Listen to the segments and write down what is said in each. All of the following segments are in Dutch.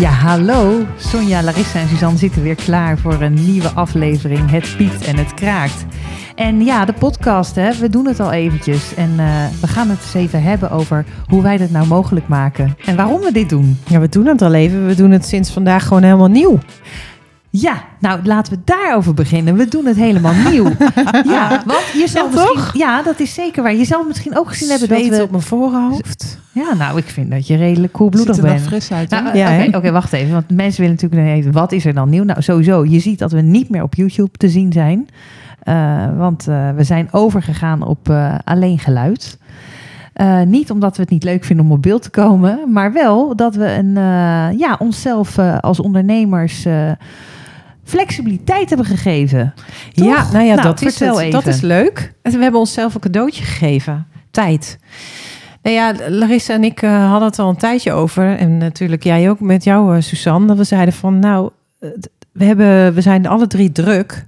Ja, hallo. Sonja, Larissa en Suzanne zitten weer klaar voor een nieuwe aflevering. Het piekt en het kraakt. En ja, de podcast, hè, we doen het al eventjes. En uh, we gaan het eens even hebben over hoe wij dit nou mogelijk maken. En waarom we dit doen. Ja, we doen het al even. We doen het sinds vandaag gewoon helemaal nieuw. Ja, nou laten we daarover beginnen. We doen het helemaal nieuw. ja, want je zal Ja, misschien, toch? ja, dat is zeker waar. Je zal misschien ook gezien hebben dat we. op mijn voorhoofd. Ja, nou, ik vind dat je redelijk koelbloedig Ziet er bent. fris uit, hè? Nou, Ja, Oké, wacht even. Want mensen willen natuurlijk weten, wat is er dan nieuw? Nou, sowieso, je ziet dat we niet meer op YouTube te zien zijn. Eh, want eh, we zijn overgegaan op eh, alleen geluid. Eh, niet omdat we het niet leuk vinden om op beeld te komen, maar wel dat we een, eh, ja, onszelf eh, als ondernemers eh, flexibiliteit hebben gegeven. Toch? Ja, nou ja, Nou, dat, is het. dat is leuk. We hebben onszelf een cadeautje gegeven. Tijd. Nou ja, Larissa en ik eh, hadden het al een tijdje over. En natuurlijk jij ook met jou, eh, Suzanne. Dat we zeiden van, nou, eh, we, hebben, we zijn alle drie druk.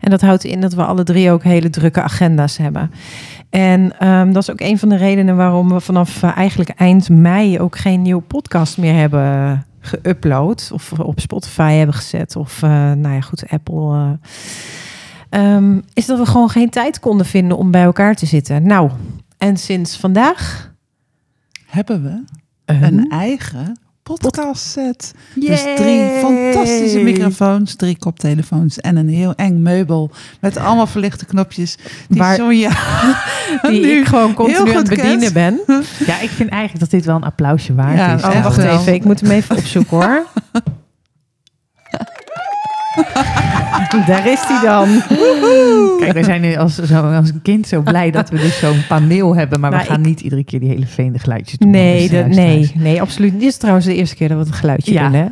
En dat houdt in dat we alle drie ook hele drukke agenda's hebben. En ehm, dat is ook een van de redenen waarom we vanaf eigenlijk eind mei ook geen nieuwe podcast meer hebben geüpload. Of op Spotify hebben gezet. Of, eh, nou ja, goed, Apple. eh. Ehm, is dat we gewoon geen tijd konden vinden om bij elkaar te zitten. Nou, en sinds vandaag Hebben we een, een eigen podcast set. Dus drie fantastische microfoons, drie koptelefoons en een heel eng meubel met allemaal verlichte knopjes. Die Waar- Sonja die nu ik gewoon continu aan het bedienen kent. ben. Ja, ik vind eigenlijk dat dit wel een applausje waard Ja, is. oh, Oh, wacht wel. even, ik moet hem even opzoeken hoor. Daar is hij dan. Kijk, wij zijn nu als, zo, als een kind zo blij dat we dus zo'n paneel hebben. Maar Nou, we gaan ik- niet iedere keer die hele vreemde geluidjes doen. Nee, nee, nee, absoluut. niet. Dit is trouwens de eerste keer dat we het geluidje Ja. doen. Hè?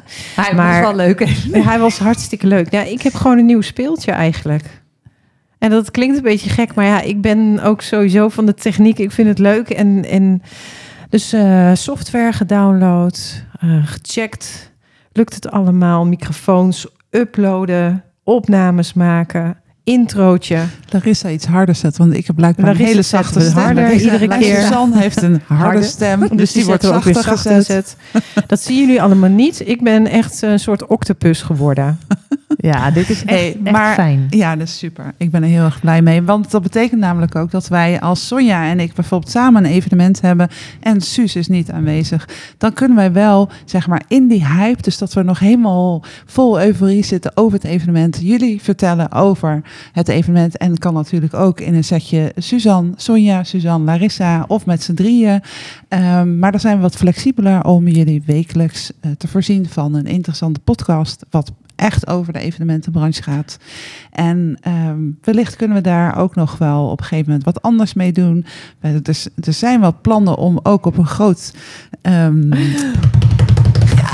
Maar- het is wel leuk. hè? Hij was hartstikke leuk. Ja, ik heb gewoon een nieuw speeltje eigenlijk. En dat klinkt een beetje gek, maar ja, ik ben ook sowieso van de techniek. Ik vind het leuk. En, en dus eh, software gedownload, eh, gecheckt. Lukt het allemaal? Microfoons uploaden, opnames maken, introotje. Larissa iets harder zet, want ik heb blijkbaar Larissa een hele zachte stem. harder Larissa- iedere keer. Suzanne heeft een harde, stem, Dus, dus die wordt zetten ook we weer zachter gezet. Dat zien jullie allemaal niet. Ik ben echt een soort octopus geworden. Ja, dit is echt, Hey, echt maar- fijn. Ja, dat is super. Ik ben er heel erg blij mee. Want dat betekent namelijk ook dat wij als Sonja en ik bijvoorbeeld samen een evenement hebben en Suus is niet aanwezig. Dan kunnen wij wel, zeg maar, in die hype, dus dat we nog helemaal vol euforie zitten over het evenement, jullie vertellen over het evenement. En kan natuurlijk ook in een setje Suzanne, Sonja, Suzanne, Larissa of met z'n drieën. Ehm, maar dan zijn we wat flexibeler om jullie wekelijks eh, te voorzien van een interessante podcast. Wat echt over de evenementenbranche gaat. En ehm, wellicht kunnen we daar ook nog wel op een gegeven moment wat anders mee doen. Eh, Dus, er zijn wel plannen om ook op een groot. ehm,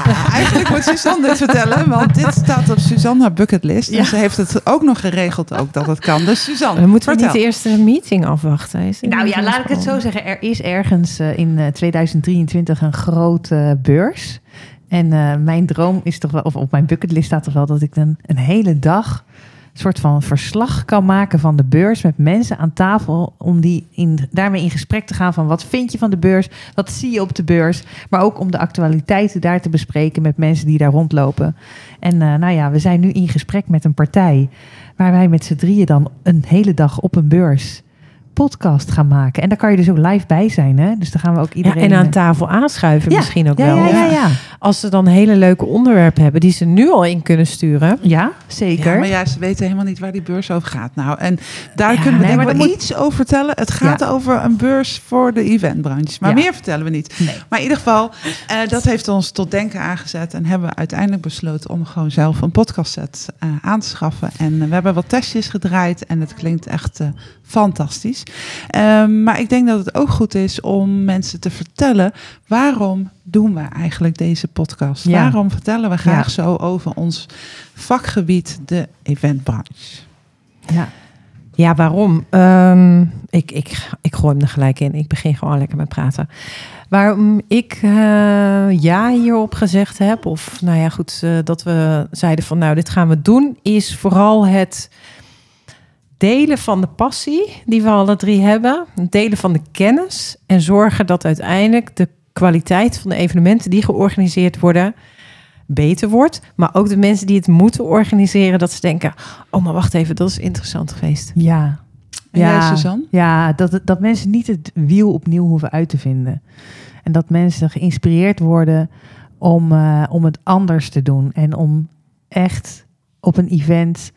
ja, eigenlijk moet Suzanne dit vertellen, want dit staat op Suzanne haar bucketlist. En Ja. ze heeft het ook nog geregeld ook dat het kan. Dus Suzanne, We moeten vertel. niet eerst een meeting afwachten. Is Nou ja, laat ik het zo zeggen. Er is ergens eh, in eh, 2023 een grote beurs. En eh, mijn droom is toch wel, of op mijn bucketlist staat toch wel dat ik dan een hele dag een soort van verslag kan maken van de beurs met mensen aan tafel om die in, daarmee in gesprek te gaan van wat vind je van de beurs, wat zie je op de beurs, maar ook om de actualiteiten daar te bespreken met mensen die daar rondlopen. En eh, nou ja, we zijn nu in gesprek met een partij waar wij met z'n drieën dan een hele dag op een beurs podcast gaan maken. En daar kan je dus ook live bij zijn, hè? Dus dan gaan we ook Ja, iedereen... en aan eh, tafel aanschuiven ja, misschien ook ja, wel. Ja, ja, ja. Als ze dan hele leuke onderwerpen hebben die ze nu al in kunnen sturen. Ja, zeker. Ja, maar ja, ze weten helemaal niet waar die beurs over gaat. Nou, en daar Ja, kunnen we nee, denk ik iets over vertellen. Het gaat Ja. over een beurs voor de eventbranche. Maar Ja. meer vertellen we niet. Nee. Maar in ieder geval, eh, dat heeft ons tot denken aangezet. En hebben we uiteindelijk besloten om gewoon zelf een podcastset eh aan te schaffen. En we hebben wat testjes gedraaid en het klinkt echt fantastisch. Ehm, maar ik denk dat het ook goed is om mensen te vertellen waarom doen we eigenlijk deze podcast? Ja. Waarom vertellen we graag Ja. zo over ons vakgebied, de eventbranche? Ja. Ja, waarom? Ehm, ik, ik, ik gooi hem er gelijk in. Ik begin gewoon lekker met praten. Waarom ik eh, ja hierop gezegd heb, of nou ja, goed, eh, dat we zeiden van nou, dit gaan we doen, is vooral het delen van de passie die we alle drie hebben, delen van de kennis en zorgen dat uiteindelijk de kwaliteit van de evenementen die georganiseerd worden beter wordt. Maar ook de mensen die het moeten organiseren, dat ze denken: oh, maar wacht even, dat is interessant geweest. Ja. En jij, Ja, Suzanne? ja dat, dat mensen niet het wiel opnieuw hoeven uit te vinden. En dat mensen geïnspireerd worden om, eh, om het anders te doen. En om echt op een event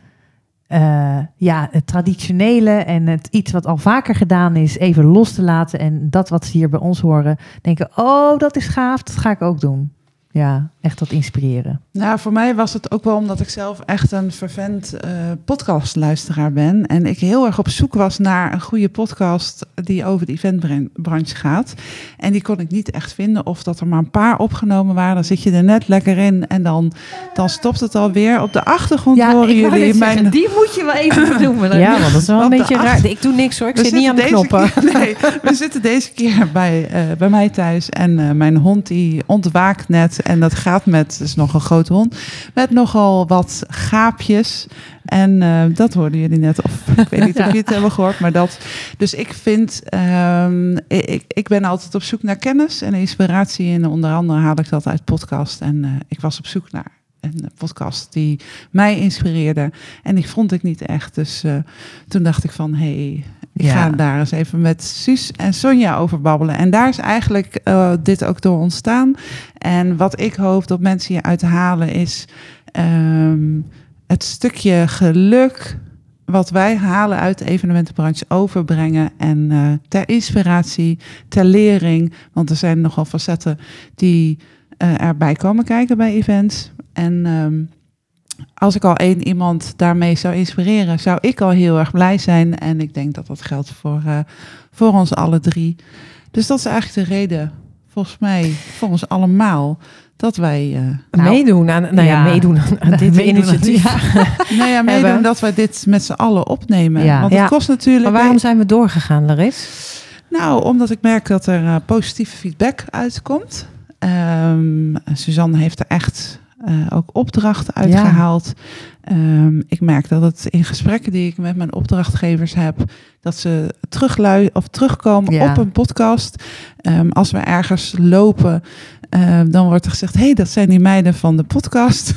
eh, ja, het traditionele en het iets wat al vaker gedaan is, even los te laten. En dat wat ze hier bij ons horen, denken: oh, dat is gaaf, dat ga ik ook doen. Ja, echt dat inspireren. Nou, voor mij was het ook wel omdat ik zelf echt een vervent eh, podcastluisteraar ben. En ik heel erg op zoek was naar een goede podcast die over de eventbranche gaat. En die kon ik niet echt vinden. Of dat er maar een paar opgenomen waren. Dan zit je er net lekker in en dan, dan stopt het alweer. Op de achtergrond horen ik wou jullie zeggen, mijn... die moet je wel even benoemen. Ja, want dat is wel een beetje acht- raar. Ik doe niks hoor, ik We zit niet aan de knoppen. keer- nee, we zitten deze keer bij, eh, bij mij thuis. En eh, mijn hond die ontwaakt net. En dat gaat met, is nog een grote hond, met nogal wat gaapjes. En eh, dat hoorden jullie net. Of ik weet niet of jullie het hebben gehoord. Maar dat. Dus ik vind, ehm, ik, ik ben altijd op zoek naar kennis en inspiratie. En onder andere haal ik dat uit podcast. En eh, ik was op zoek naar een podcast die mij inspireerde. En die vond ik niet echt. Dus eh, toen dacht ik van, hé, hey, ik Ja. ga daar eens even met Suus en Sonja over babbelen. En daar is eigenlijk eh, dit ook door ontstaan. En wat ik hoop dat mensen hieruit halen is ehm, het stukje geluk wat wij halen uit de evenementenbranche overbrengen. En eh, ter inspiratie, ter lering. Want er zijn nogal facetten die eh, erbij komen kijken bij events. En ehm, als ik al één iemand daarmee zou inspireren, zou ik al heel erg blij zijn. En ik denk dat dat geldt voor, eh, voor ons alle drie. Dus dat is eigenlijk de reden, volgens mij, voor ons allemaal, dat wij, eh, Nou, meedoen aan, nou ja, ja. meedoen aan, aan dit Meedoen aan- initiatief. nou ja, meedoen Hebben. dat wij dit met z'n allen opnemen. Ja. Want het Ja. kost natuurlijk. Maar waarom zijn we doorgegaan, Laris? Nou, omdat ik merk dat er eh, positieve feedback uitkomt. Ehm, Suzanne heeft er echt eh, ook opdrachten uitgehaald. Ehm, ik merk dat het in gesprekken die ik met mijn opdrachtgevers heb, dat ze teruglui of terugkomen Ja. op een podcast. Ehm, als we ergens lopen, ehm, dan wordt er gezegd: hé, hey, dat zijn die meiden van de podcast.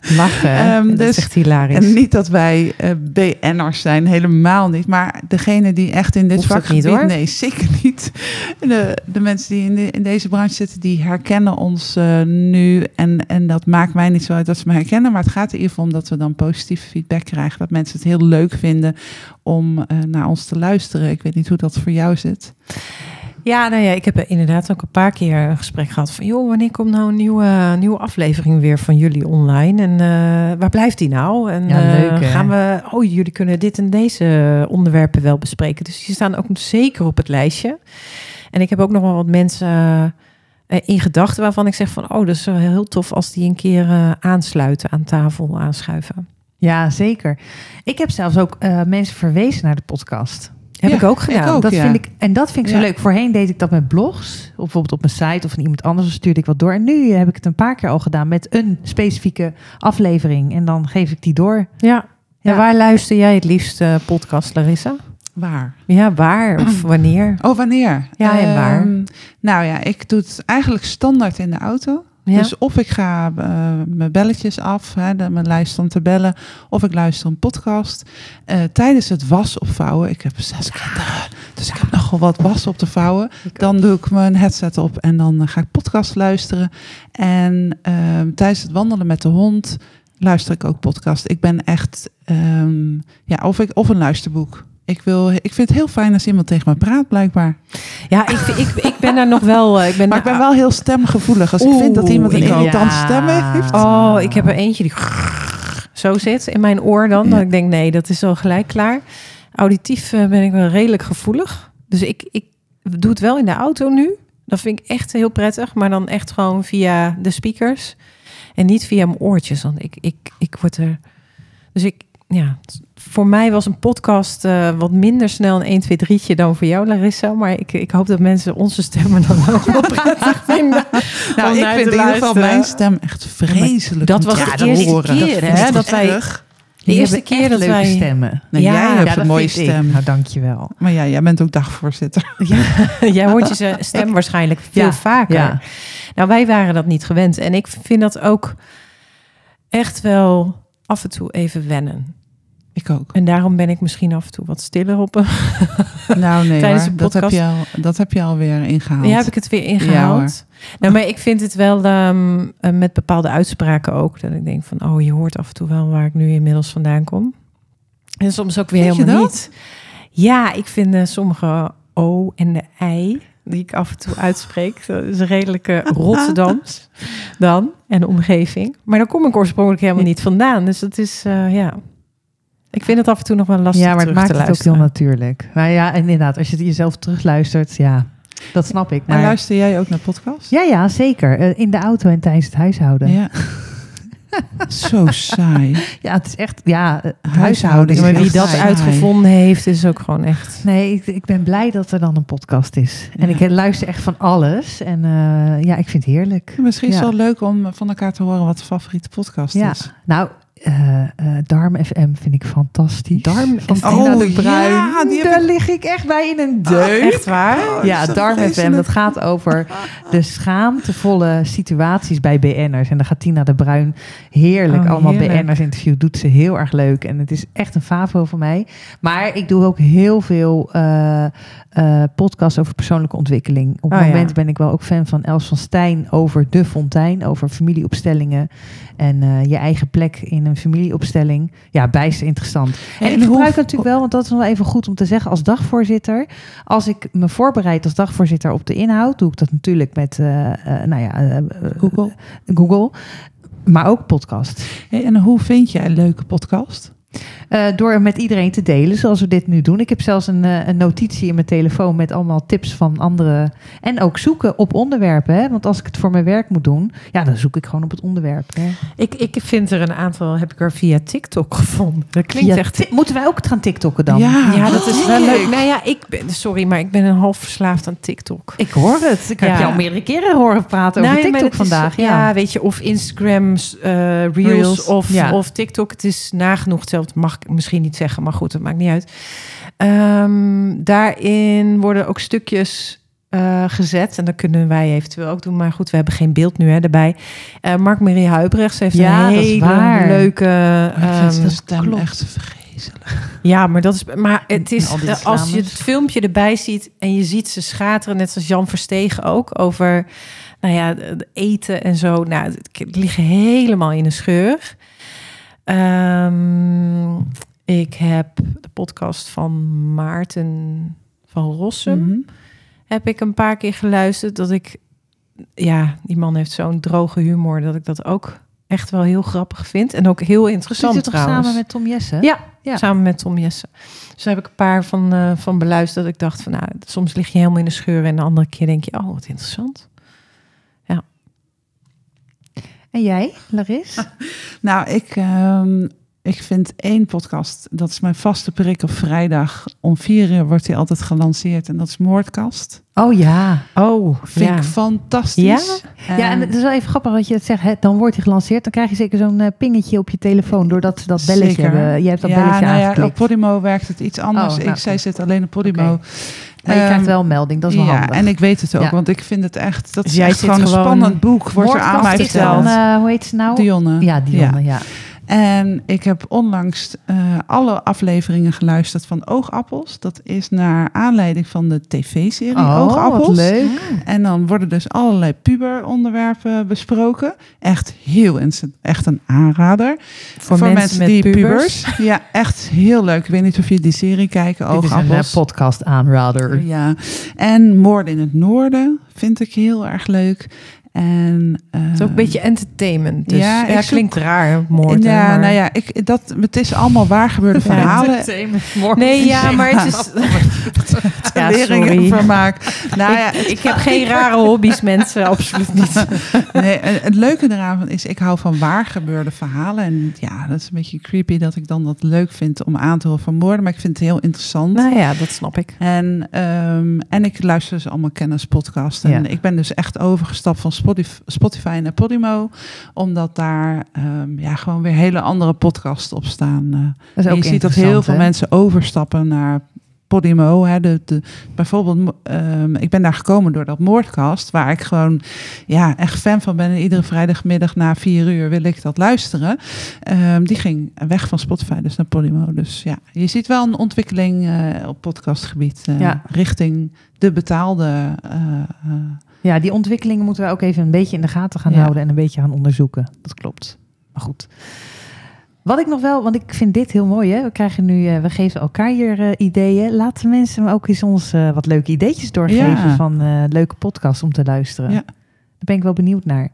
Lachen. Dat dus- is echt hilarisch. En niet dat wij eh, BN'ers zijn, helemaal niet. Maar degene die echt in dit Hoeft niet, hoor. Nee, zeker niet. De, de mensen die in, de, in deze branche zitten, die herkennen ons eh, nu. En, en dat maakt mij niet zo uit dat ze me herkennen. Maar het gaat er ieder om dat we dan positieve feedback krijgen. Dat mensen het heel leuk vinden om eh, naar ons te luisteren. Ik weet niet hoe dat voor jou zit. Ja, nou ja, ik heb er inderdaad ook een paar keer een gesprek gehad van... joh, wanneer komt nou een nieuwe, nieuwe aflevering weer van jullie online? En eh, waar blijft die nou? En Ja, eh, leuk, gaan we... Oh, jullie kunnen dit en deze onderwerpen wel bespreken. Dus die staan ook zeker op het lijstje. En ik heb ook nog wel wat mensen eh, in gedachten... waarvan ik zeg van... oh, dat is wel heel tof als die een keer aansluiten aan tafel, aanschuiven. Ja, zeker. Ik heb zelfs ook mensen verwezen naar de podcast. Heb Ja, ik ook ik gedaan. ook. dat ja. vind ik, en dat vind ik zo Ja. leuk. Voorheen deed ik dat met blogs. Of bijvoorbeeld op mijn site of van iemand anders. Dan stuurde ik wat door. En nu heb ik het een paar keer al gedaan met een specifieke aflevering. En dan geef ik die door. Ja. Ja. En waar luister jij het liefst podcast, Larissa? Waar? Ja, waar of wanneer? Oh, wanneer? Ja, en waar? Ehm, nou ja, ik doe het eigenlijk standaard in de auto. Ja. Dus of ik ga eh, mijn belletjes af, hè, de, mijn lijst om te bellen, of ik luister een podcast. Eh, tijdens het was opvouwen, ik heb zes kinderen, dus ik heb nogal wat was op te vouwen. Dan doe ik mijn headset op en dan eh, ga ik podcast luisteren. En tijdens het wandelen met de hond luister ik ook podcast. Ik ben echt, ehm, ja, of, ik, of een luisterboek. Ik, wil, ik vind het heel fijn als iemand tegen me praat, blijkbaar. Ja, ik, ik, ik ben daar nog wel... eh, Ik ben, Maar ik ben wel heel stemgevoelig. Als ik vind dat iemand een irritante Ja. stem heeft. Oh, ik heb er eentje die zo zit in mijn oor dan. Ja. Dat ik denk, nee, dat is al gelijk klaar. Auditief eh, ben ik wel redelijk gevoelig. Dus ik, ik doe het wel in de auto nu. Dat vind ik echt heel prettig. Maar dan echt gewoon via de speakers. En niet via mijn oortjes. Want ik, ik, ik word er... Dus ik, ja... Voor mij was een podcast eh, wat minder snel een 1, 2, 3'tje dan voor jou, Larissa. Maar ik, ik hoop dat mensen onze stemmen dan ook wel prettig vinden. Nou, ik vind in ieder geval mijn stem echt vreselijk. Dat was de horen. eerste keer, hè, dat wij-. Die eerste keer echt dat leuke wij- stemmen. Nee, Ja, jij hebt dat een mooie vind ik. stem. Nou, dankjewel. Maar ja, jij bent ook dagvoorzitter. Jij hoort je ze- stem waarschijnlijk veel Ja, vaker. ja. Nou, wij waren dat niet gewend. En ik vind dat ook echt wel af en toe even wennen. Ik ook. En daarom ben ik misschien af en toe wat stiller op. Nou nee, Tijdens dat, heb je al, dat heb je alweer ingehaald. Ja, heb ik het weer Ja, ingehaald. nou, maar ik vind het wel ehm, eh, met bepaalde uitspraken ook. Dat ik denk van, oh, je hoort af en toe wel waar ik nu inmiddels vandaan kom. En soms ook weer Vind helemaal niet. Ja, ik vind eh, sommige O en de I die ik af en toe uitspreek. Dat is een redelijke Rotterdams dan en de omgeving. Maar daar kom ik oorspronkelijk helemaal niet vandaan. Dus dat is, eh, ja... Ik vind het af en toe nog wel lastig Ja, maar het maakt het ook heel natuurlijk. Maar ja, inderdaad, als je het jezelf terugluistert, ja, dat snap ik. Maar luister jij ook naar podcasts? ja, ja, zeker. Eh, In de auto en tijdens het huishouden. Ja, Ja. Zo saai. het is echt, ja, eh, Huishouden huishouden. is is Maar wie dat saai. uitgevonden heeft, is ook gewoon echt... Nee, ik, ik ben blij dat er dan een podcast is. En Ja. ik luister echt van alles. En eh, ja, ik vind het heerlijk. Misschien is het Ja. wel leuk om van elkaar te horen wat de favoriete podcast Ja, is. nou, eh, Darm FM vind ik fantastisch. Darm van? Tina Oh, de Bruin. ja, die Daar ik- lig ik echt bij in een Oh, deuk. echt waar? Oh, ja, zo Darm FM, dat gaat over de schaamtevolle situaties bij BN'ers. En dan gaat Tina de Bruin heerlijk Oh, allemaal heerlijk. BN'ers interview. Doet ze heel erg leuk. En het is echt een favo voor mij. Maar ik doe ook heel veel eh, podcasts over persoonlijke ontwikkeling. Op het Oh, ja. moment ben ik wel ook fan van Els van Stijn over de fontein. Over familieopstellingen. En je eigen plek in een familieopstelling. Ja, bijster interessant. En, En ik gebruik natuurlijk wel, want dat is nog wel even goed om te zeggen, als dagvoorzitter. Als ik me voorbereid als dagvoorzitter op de inhoud, doe ik dat natuurlijk met eh, nou ja, eh, Google. Google. Maar ook podcast. Hey, en hoe vind jij een leuke podcast? Eh, door met iedereen te delen, zoals we dit nu doen. Ik heb zelfs een, eh, een notitie in mijn telefoon met allemaal tips van anderen. En ook zoeken op onderwerpen. Hè? Want als ik het voor mijn werk moet doen, ja, dan zoek ik gewoon op het onderwerp. Hè? Ik, ik vind er een aantal, heb ik er via TikTok gevonden. Dat klinkt Via echt... Moeten wij ook gaan TikTokken dan? Ja. Ja, dat is Oh, wel kijk. leuk. Nou ja, ik ben, sorry, maar ik ben een half verslaafd aan TikTok. Ik hoor het. Ik heb Ja. je al meerdere keren horen praten over TikTok is- vandaag. ja. weet je, of Instagram, eh, Reels, Reels, of, ja. of TikTok. Het is nagenoeg hetzelfde, mag ik misschien niet zeggen, maar goed, dat maakt niet uit. Ehm, daarin worden ook stukjes eh, gezet en dat kunnen wij eventueel ook doen. Maar goed, we hebben geen beeld nu hè, erbij. Eh Mark-Marie Huibrechts heeft Ja, een dat hele leuke... ik vind ehm, stem echt vreselijk. Ja, maar dat is. Maar het is als je het filmpje erbij ziet en je ziet ze schateren, net zoals Jan Verstegen ook over, nou ja, het eten en zo. Nou, het het ligt helemaal in een scheur. Ehm, ik heb de podcast van Maarten van Rossum Mhm. heb ik een paar keer geluisterd. Dat ik, ja, die man heeft zo'n droge humor dat ik dat ook echt wel heel grappig vind en ook heel Zit interessant je toch trouwens. samen met Tom Jessen? Ja, Ja. samen met Tom Jessen. Dus daar heb ik een paar van, eh, van beluisterd. Dat ik dacht van, nou, soms lig je helemaal in de scheur... en de andere keer denk je, oh, wat interessant. En jij, Laris? Nou, ik, ehm, ik vind één podcast, dat is mijn vaste prik op vrijdag. Om vier uur wordt hij altijd gelanceerd en dat is Moordkast. Oh ja. Oh, Vind ja. ik fantastisch. Ja, en het is wel even grappig dat je het zegt. Hè, dan wordt hij gelanceerd. Dan krijg je zeker zo'n eh, pingetje op je telefoon. Doordat ze dat belletje Zeker. hebben. Je hebt dat ja, belletje nou ja, op Podimo werkt het iets anders. Oh, nou, ik, zij zit alleen op Podimo. Maar je Ehm, krijgt wel een melding. Dat is wel ja, handig. en ik weet het ook, Ja. want ik vind het echt, dat Dus is echt gewoon een gewoon- spannend boek, wordt er aan mij verteld. eh, hoe heet ze nou? Dionne. Ja, Dionne, ja. En ik heb onlangs eh, alle afleveringen geluisterd van Oogappels. Dat is naar aanleiding van de tv-serie Oh, Oogappels. wat leuk. En dan worden dus allerlei puberonderwerpen besproken. Echt heel. Echt een aanrader. Voor, mensen, die pubers. Ja, echt heel leuk. Ik weet niet of je die serie kijken, Dit is een eh, Oogappels. podcast aanrader. Ja, en Moorden in het Noorden vind ik heel erg leuk. En, Het is ook een beetje entertainment. Dus ja, ja, ik zoek- klinkt raar, moord. ja, maar- nou ja, ik, dat, het is allemaal waar gebeurde verhalen. Nee, ja, maar het is... Ja, sorry. vermaak. Nou ja, ik, ik heb geen rare hobby's, mensen. Absoluut niet. nee, en het leuke eraan is, ik hou van waar gebeurde verhalen. En ja, dat is een beetje creepy dat ik dan dat leuk vind om aan te horen van moorden. Maar ik vind het heel interessant. Nou ja, dat snap ik. En, ehm, en ik luister dus allemaal kennispodcasts. En Ja. ik ben dus echt overgestapt van Spotify Spotif- Spotify en Podimo. Omdat daar ehm, ja, gewoon weer hele andere podcasts op staan. eh. Dat is En ook je ziet dat heel veel hè? mensen overstappen naar Podimo. Hè, de, de, bijvoorbeeld, ehm, ik ben daar gekomen door dat moordcast, waar ik gewoon ja, echt fan van ben. En iedere vrijdagmiddag na vier uur wil ik dat luisteren. Ehm, die ging weg van Spotify, dus naar Podimo. Dus ja, je ziet wel een ontwikkeling eh, op podcastgebied eh, Ja. richting de betaalde. Ja, die ontwikkelingen moeten we ook even een beetje in de gaten gaan Ja. houden en een beetje gaan onderzoeken. Dat klopt. Maar goed. Wat ik nog wel, want ik vind dit heel mooi, hè? We krijgen nu, eh, we geven elkaar hier eh, ideeën. Laten mensen ook eens ons eh, wat leuke ideetjes doorgeven Ja. van leuke podcasts om te luisteren. Ja. Daar ben ik wel benieuwd naar.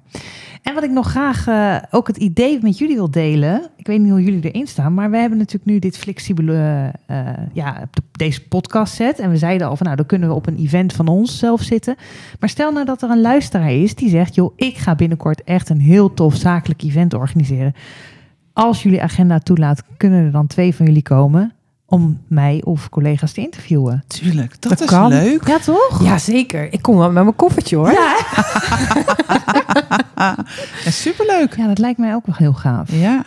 En wat ik nog graag eh, ook het idee met jullie wil delen. Ik weet niet hoe jullie erin staan, maar we hebben natuurlijk nu dit flexibele, eh, ja, de- deze podcast set. En we zeiden al van, nou, dan kunnen we op een event van ons zelf zitten. Maar stel nou dat er een luisteraar is die zegt, joh, ik ga binnenkort echt een heel tof zakelijk event organiseren. Als jullie agenda toelaat, kunnen er dan twee van jullie komen om mij of collega's te interviewen. tuurlijk, dat, Dat is kan. leuk. Ja, toch? Ja, zeker. Ik kom wel met mijn koffertje hoor. Ja, Ja, superleuk. ja, dat lijkt mij ook wel heel gaaf. Ja.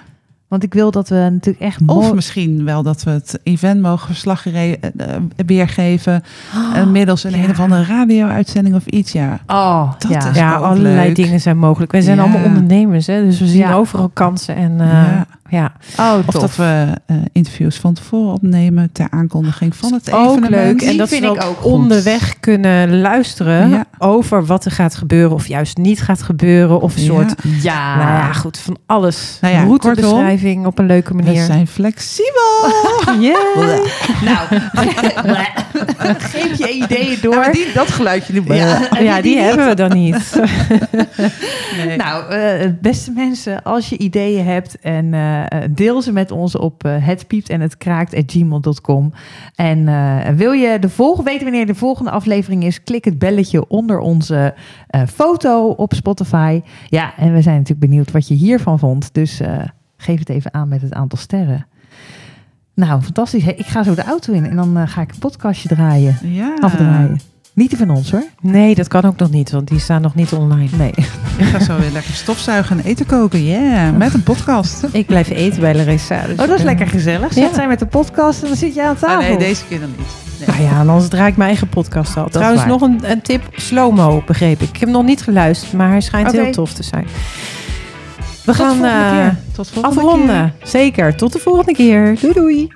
Want ik wil dat we natuurlijk echt Of misschien wel dat we het event mogen verslag gere- eh, eh, weergeven. eh, middels een ja. een of andere radio-uitzending of iets. Ja, Oh, Dat ja. is Ja, allerlei leuk. dingen zijn mogelijk. Wij zijn Ja. allemaal ondernemers, hè, dus we zien Ja. overal kansen. En eh, Ja. ja. Oh, Of tof. dat we eh, interviews van tevoren opnemen ter aankondiging van het ook evenement. leuk. En dat vind we ik ook goed. onderweg kunnen luisteren Ja. over wat er gaat gebeuren of juist niet gaat gebeuren. Of een Ja. soort, Ja. nou ja, goed, van alles. Nou ja, Routebeschrijving op een leuke We manier. zijn flexibel. Yeah. Nou, geef je ideeën door. Ja, maar die, dat geluidje. Die, Ja. Ja, die hebben we dan niet. Nee. Nou, eh, beste mensen, als je ideeën hebt en eh, deel ze met ons op eh, het piept en het kraakt gmail.com. En eh, wil je de volgende, weten wanneer de volgende aflevering is, klik het belletje onder onze eh, foto op Spotify. Ja, en we zijn natuurlijk benieuwd wat je hiervan vond. Dus eh, geef het even aan met het aantal sterren. Nou, fantastisch. Ik ga zo de auto in en dan eh, ga ik een podcastje draaien. ja. Afdraaien. Niet die van ons hoor. Nee, dat kan ook nog niet, want die staan nog niet online. Nee. Ik ga zo weer lekker stofzuigen en eten koken. Yeah, met een podcast. Ik blijf eten bij Larissa. dus Oh, dat is ik, lekker gezellig. Zet Ja. zij met de podcast en dan zit je aan tafel. Ah, nee, deze keer dan niet. Nee. Nou ja, en anders draai ik mijn eigen podcast al. Trouwens, nog een, een tip. Slow-mo, begreep ik. Ik heb hem nog niet geluisterd, maar hij schijnt heel tof te zijn. We Tot gaan volgende eh, keer. Tot volgende afronden. Zeker. Tot de volgende keer. Doei doei.